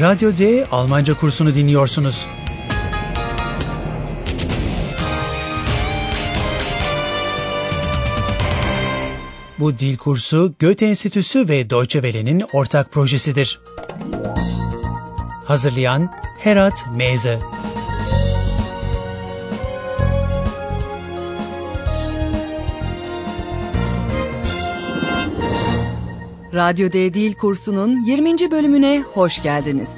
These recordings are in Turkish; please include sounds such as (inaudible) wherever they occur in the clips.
Radyo D Almanca kursunu dinliyorsunuz. Bu dil kursu Goethe Enstitüsü ve Deutsche Welle'nin ortak projesidir. Hazırlayan Herat Meze Radyo D Dil kursunun 20. bölümüne hoş geldiniz.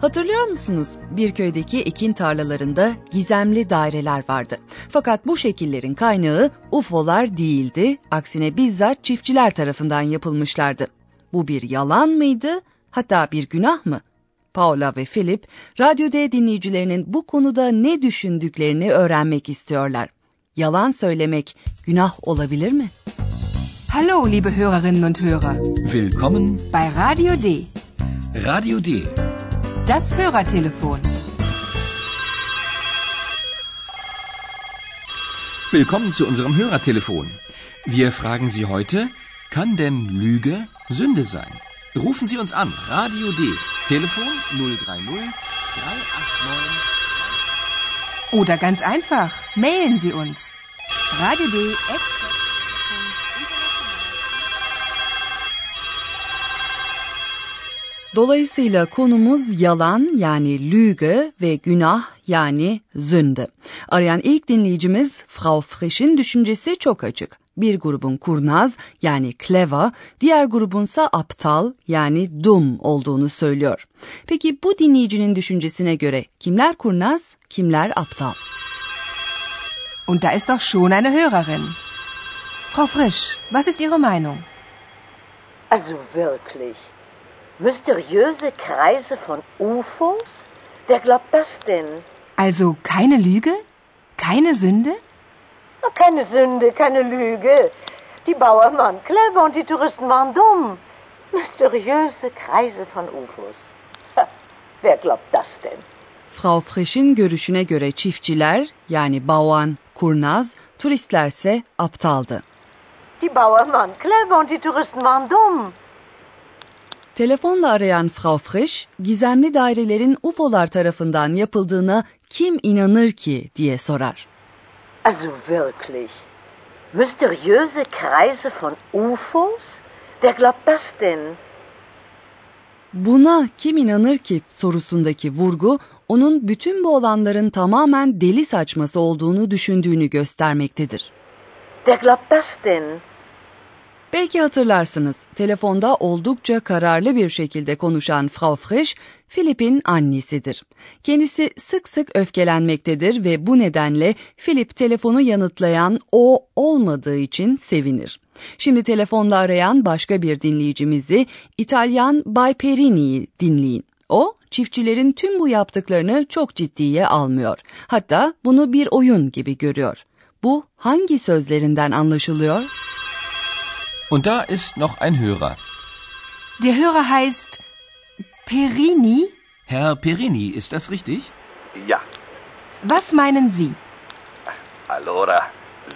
Hatırlıyor musunuz? Bir köydeki ekin tarlalarında gizemli daireler vardı. Fakat bu şekillerin kaynağı UFO'lar değildi, aksine bizzat çiftçiler tarafından yapılmışlardı. Bu bir yalan mıydı? Hatta bir günah mı? Paula ve Philip, Radyo D dinleyicilerinin bu konuda ne düşündüklerini öğrenmek istiyorlar. Yalan söylemek günah olabilir mi? Hallo, liebe Hörerinnen und Hörer. Willkommen bei Radio D. Radio D. Das Hörertelefon. Willkommen zu unserem Hörertelefon. Wir fragen Sie heute, kann denn Lüge Sünde sein? Rufen Sie uns an, Radio D. Telefon 030 389. Oder ganz einfach, mailen Sie uns. Radio D. Dolayısıyla konumuz yalan yani lüge ve günah yani zünde. Arayan ilk dinleyicimiz Frau Frisch'in düşüncesi çok açık. Bir grubun kurnaz yani clever, diğer grubunsa aptal yani dum olduğunu söylüyor. Peki bu dinleyicinin düşüncesine göre kimler kurnaz, kimler aptal? Und da ist doch schon eine Hörerin. Frau Frisch, was ist Ihre Meinung? Also wirklich. Mysteriöse Kreise von UFOs? Wer glaubt das denn? Also keine Lüge? Keine Sünde? Keine Sünde, keine Lüge. Die Bauern waren clever und die Touristen waren dumm. Mysteriöse Kreise von UFOs. wer glaubt das denn? Frau Frisch'in görüşüne göre çiftçiler yani bavan, kurnaz, turistlerse aptaldı. Die Bauern waren clever und die Touristen waren dumm. Telefonla arayan Frau Frisch, gizemli dairelerin UFO'lar tarafından yapıldığına kim inanır ki diye sorar. Also wirklich. Mysteriöse Kreise von UFOs? Wer glaubt das denn? Buna kim inanır ki sorusundaki vurgu onun bütün bu olanların tamamen deli saçması olduğunu düşündüğünü göstermektedir. Wer glaubt das denn? Belki hatırlarsınız, telefonda oldukça kararlı bir şekilde konuşan Frau Frisch, Philip'in annesidir. Kendisi sık sık öfkelenmektedir ve bu nedenle Philip telefonu yanıtlayan o olmadığı için sevinir. Şimdi telefonda arayan başka bir dinleyicimizi İtalyan Bay Perini'yi dinleyin. O, çiftçilerin tüm bu yaptıklarını çok ciddiye almıyor. Hatta bunu bir oyun gibi görüyor. Bu hangi sözlerinden anlaşılıyor? Und da ist noch ein Hörer. Der Hörer heißt Perini. Herr Perini, ist das richtig? Ja. Was meinen Sie? Allora,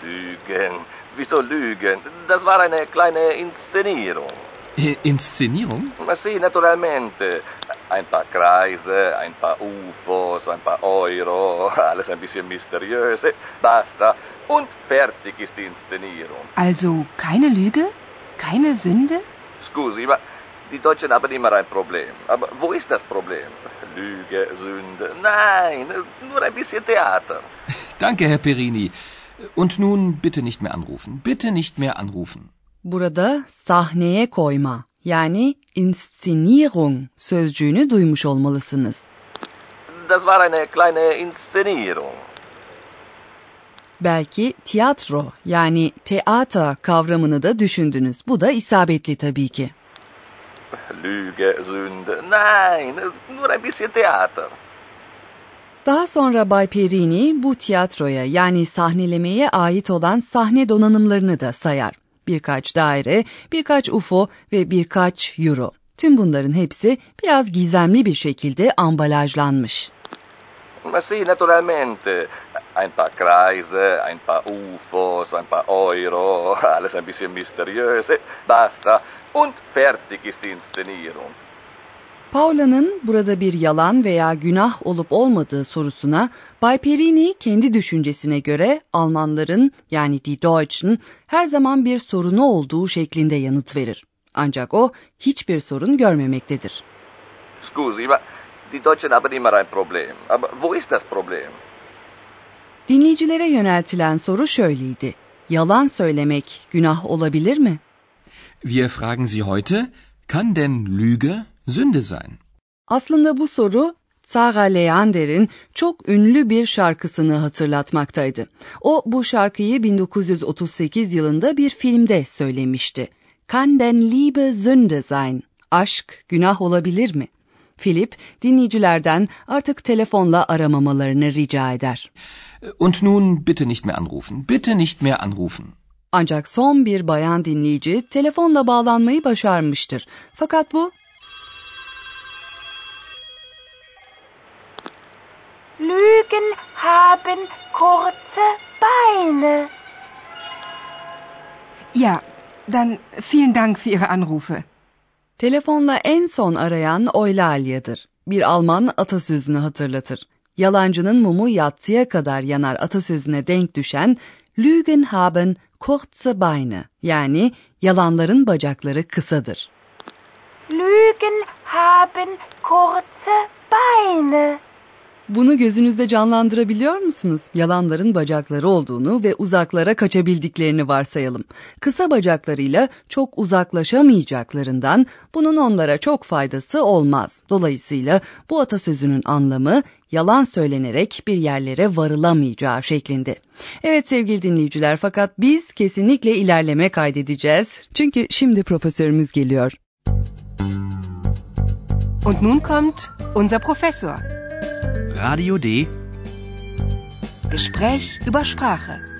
Lügen. Wieso Lügen? Das war eine kleine Inszenierung. Äh, Inszenierung? Ma sì, naturalmente. Ein paar Kreise, ein paar UFOs, ein paar Euro, (laughs) alles ein bisschen mysteriös. Basta. Und fertig ist die Inszenierung. Also keine Lüge? Keine Sünde? Scusi, ma die Deutschen haben immer ein Problem. Aber wo ist das Problem? Lüge, Sünde? Nein, nur ein bisschen Theater. (laughs) Danke, Herr Perini. Und nun bitte nicht mehr anrufen. Bitte nicht mehr anrufen. Burada sahneye koyma yani inszenierung sözcüğünü duymuş olmalısınız. Das war eine kleine Inszenierung. Belki tiyatro yani teata kavramını da düşündünüz. Bu da isabetli tabii ki. Lüge, Sünde? Nein, nur bisschen Theater. Daha sonra Bay Perini bu tiyatroya yani sahnelemeye ait olan sahne donanımlarını da sayar. Birkaç daire, birkaç UFO ve birkaç euro. Tüm bunların hepsi biraz gizemli bir şekilde ambalajlanmış. Sì, naturalmente. Ein paar Kreise, ein paar UFOs, ein paar Euro, (laughs) alles ein bisschen mysteriös. Basta. Und fertig ist die Inszenierung. Paula'nın burada bir yalan veya günah olup olmadığı sorusuna Bay Perini kendi düşüncesine göre Almanların yani die Deutschen her zaman bir sorunu olduğu şeklinde yanıt verir. Ancak o hiçbir sorun görmemektedir. Scusi, ma die Deutschen haben immer ein Problem. Aber wo ist das Problem? Dinleyicilere yöneltilen soru şöyleydi. Yalan söylemek günah olabilir mi? Wir fragen Sie heute, kann denn Lüge Sünde sein? Aslında bu soru Sarah Leander'in çok ünlü bir şarkısını hatırlatmaktaydı. O bu şarkıyı 1938 yılında bir filmde söylemişti. Kann denn Liebe Sünde sein? Aşk günah olabilir mi? Philip dinleyicilerden artık telefonla aramamalarını rica eder. Und nun bitte nicht mehr anrufen. Bitte nicht mehr anrufen. Ancak son bir bayan dinleyici telefonla bağlanmayı başarmıştır. Fakat bu Lügen haben kurze Beine. Ja, dann vielen Dank für Ihre Anrufe. telefonla en son arayan Eulalia'dır. Bir Alman atasözünü hatırlatır. Yalancının mumu yatsıya kadar yanar atasözüne denk düşen Lügen haben kurze Beine yani yalanların bacakları kısadır. Lügen haben kurze Beine. Bunu gözünüzde canlandırabiliyor musunuz? Yalanların bacakları olduğunu ve uzaklara kaçabildiklerini varsayalım. Kısa bacaklarıyla çok uzaklaşamayacaklarından bunun onlara çok faydası olmaz. Dolayısıyla bu atasözünün anlamı yalan söylenerek bir yerlere varılamayacağı şeklinde. Evet sevgili dinleyiciler fakat biz kesinlikle ilerleme kaydedeceğiz. Çünkü şimdi profesörümüz geliyor. Und nun kommt unser Professor. Radio D. Gespräch über Sprache.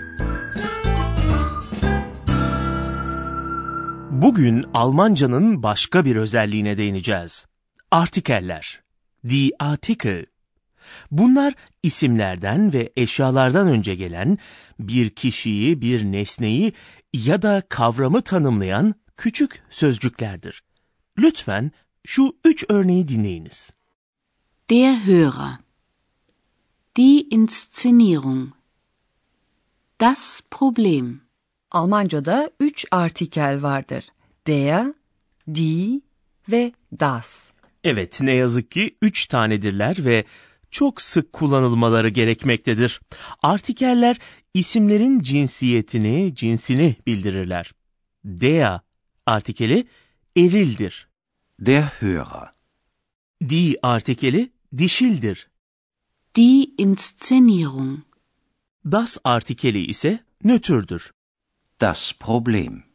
Bugün Almancanın başka bir özelliğine değineceğiz. Artikeller. Die Artikel. Bunlar isimlerden ve eşyalardan önce gelen bir kişiyi, bir nesneyi ya da kavramı tanımlayan küçük sözcüklerdir. Lütfen şu üç örneği dinleyiniz. Der Hörer. Die Inszenierung. Das Problem. Almanca'da üç artikel vardır. Der, die ve das. Evet, ne yazık ki üç tanedirler ve çok sık kullanılmaları gerekmektedir. Artikeller isimlerin cinsiyetini, cinsini bildirirler. Der artikeli erildir. Der Hörer. Die artikeli dişildir. Die Inszenierung. Das artikeli ise nötrdür. Das Problem.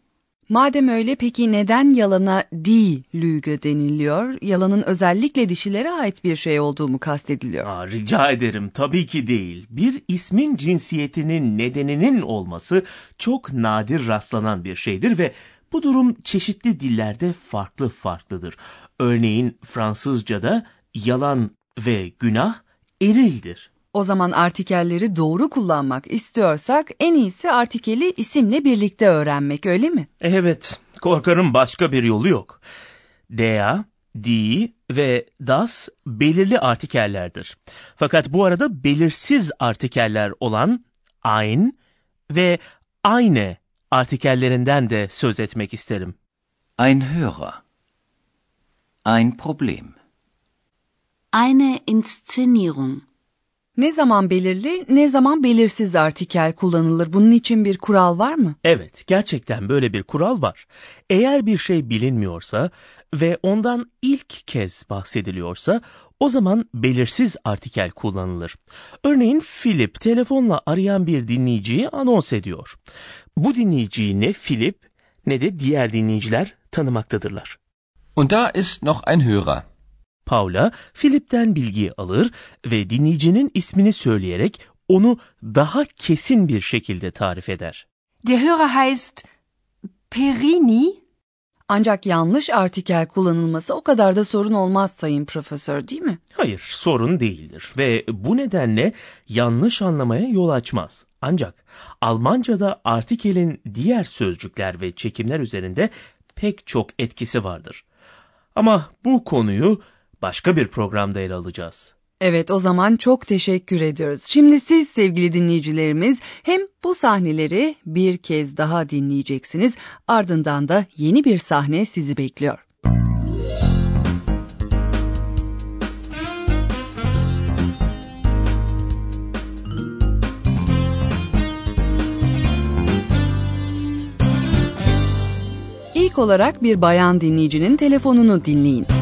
Madem öyle peki neden yalana die Lüge deniliyor? Yalanın özellikle dişilere ait bir şey olduğu mu kastediliyor? Aa, rica ederim tabii ki değil. Bir ismin cinsiyetinin nedeninin olması çok nadir rastlanan bir şeydir ve bu durum çeşitli dillerde farklı farklıdır. Örneğin Fransızca'da yalan ve günah erildir. O zaman artikelleri doğru kullanmak istiyorsak en iyisi artikeli isimle birlikte öğrenmek öyle mi? Evet, korkarım başka bir yolu yok. Der, die ve das belirli artikellerdir. Fakat bu arada belirsiz artikeller olan ein ve eine artikellerinden de söz etmek isterim. Ein Hörer. Ein Problem. Eine Inszenierung. Ne zaman belirli, ne zaman belirsiz artikel kullanılır? Bunun için bir kural var mı? Evet, gerçekten böyle bir kural var. Eğer bir şey bilinmiyorsa ve ondan ilk kez bahsediliyorsa o zaman belirsiz artikel kullanılır. Örneğin Philip telefonla arayan bir dinleyiciyi anons ediyor. Bu dinleyiciyi ne Philip ne de diğer dinleyiciler tanımaktadırlar. Und da ist noch ein Hörer. Paula, Philip'ten bilgiyi alır ve dinleyicinin ismini söyleyerek onu daha kesin bir şekilde tarif eder. Der Hörer heißt Perini. Ancak yanlış artikel kullanılması o kadar da sorun olmaz sayın profesör değil mi? Hayır, sorun değildir ve bu nedenle yanlış anlamaya yol açmaz. Ancak Almanca'da artikelin diğer sözcükler ve çekimler üzerinde pek çok etkisi vardır. Ama bu konuyu başka bir programda ele alacağız. Evet o zaman çok teşekkür ediyoruz. Şimdi siz sevgili dinleyicilerimiz hem bu sahneleri bir kez daha dinleyeceksiniz ardından da yeni bir sahne sizi bekliyor. İlk olarak bir bayan dinleyicinin telefonunu dinleyin.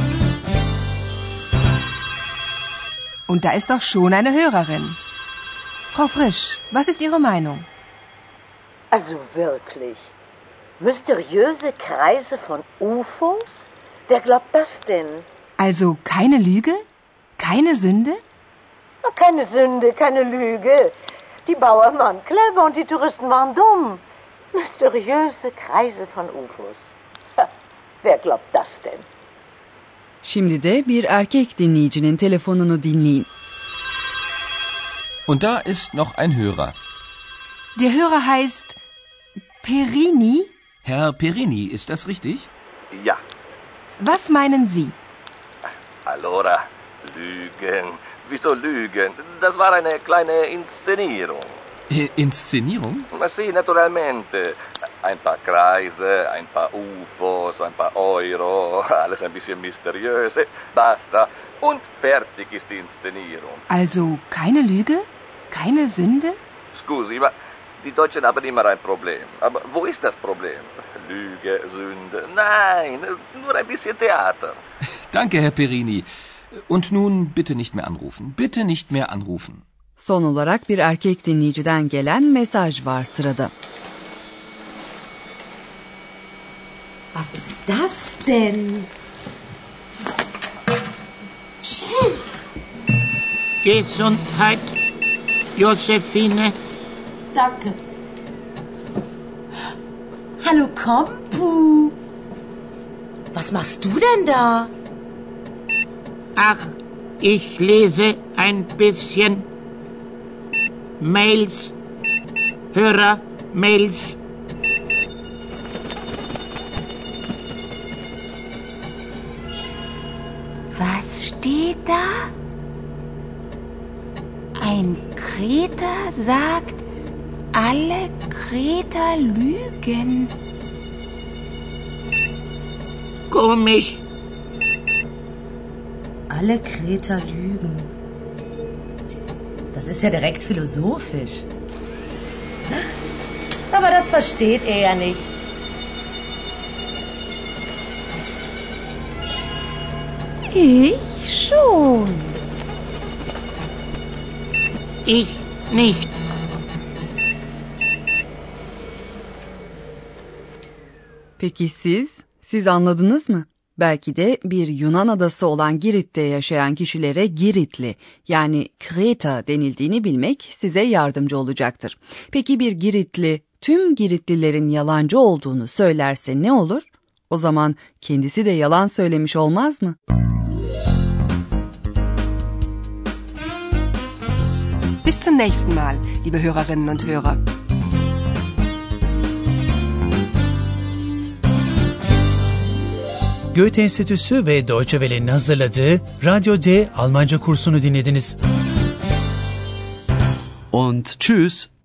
Und da ist doch schon eine Hörerin. Frau Frisch, was ist Ihre Meinung? Also wirklich. Mysteriöse Kreise von UFOs? Wer glaubt das denn? Also keine Lüge? Keine Sünde? Keine Sünde, keine Lüge. Die Bauern waren clever und die Touristen waren dumm. Mysteriöse Kreise von UFOs. Ha, wer glaubt das denn? Şimdi de bir erkek dinleyicinin telefonunu dinleyin. Und da ist noch ein Hörer. Der Hörer heißt Perini. Herr Perini, ist das richtig? Ja, Was meinen Sie? allora, Lügen. Wieso Lügen? Das war eine kleine Inszenierung. Äh, Inszenierung? Sì, naturalmente. Ein paar Kreise, ein paar UFOs, ein paar Euro, (laughs) alles ein bisschen mysteriös. Basta. Und fertig ist die Inszenierung. Also keine Lüge? Keine Sünde? Scusi, ma die Deutschen haben immer ein Problem. Aber wo ist das Problem? Lüge, Sünde? Nein, nur ein bisschen Theater. (laughs) Danke, Herr Perini. Und nun bitte nicht mehr anrufen. Bitte nicht mehr anrufen. Son olarak bir erkek dinleyiciden gelen mesaj var sırada. Was ist das denn? Gesundheit, Josephine. Danke. Hallo Kompu. Was machst du denn da? Ach, ich lese ein bisschen Mails, Hörer-Mails. Was da? Ein Kreter sagt, alle Kreter lügen. Komisch. Alle Kreter lügen. Das ist ja direkt philosophisch. Aber das versteht er ja nicht. Ich schon. Ich nicht. Peki siz? Siz anladınız mı? Belki de bir Yunan adası olan Girit'te yaşayan kişilere Giritli yani Kreta denildiğini bilmek size yardımcı olacaktır. Peki bir Giritli tüm Giritlilerin yalancı olduğunu söylerse ne olur? O zaman kendisi de yalan söylemiş olmaz mı? Bis zum nächsten Mal, liebe Hörerinnen und Hörer. Goethe Enstitüsü ve Deutsche Welle'nin hazırladığı Radyo D Almanca kursunu dinlediniz. Und tschüss.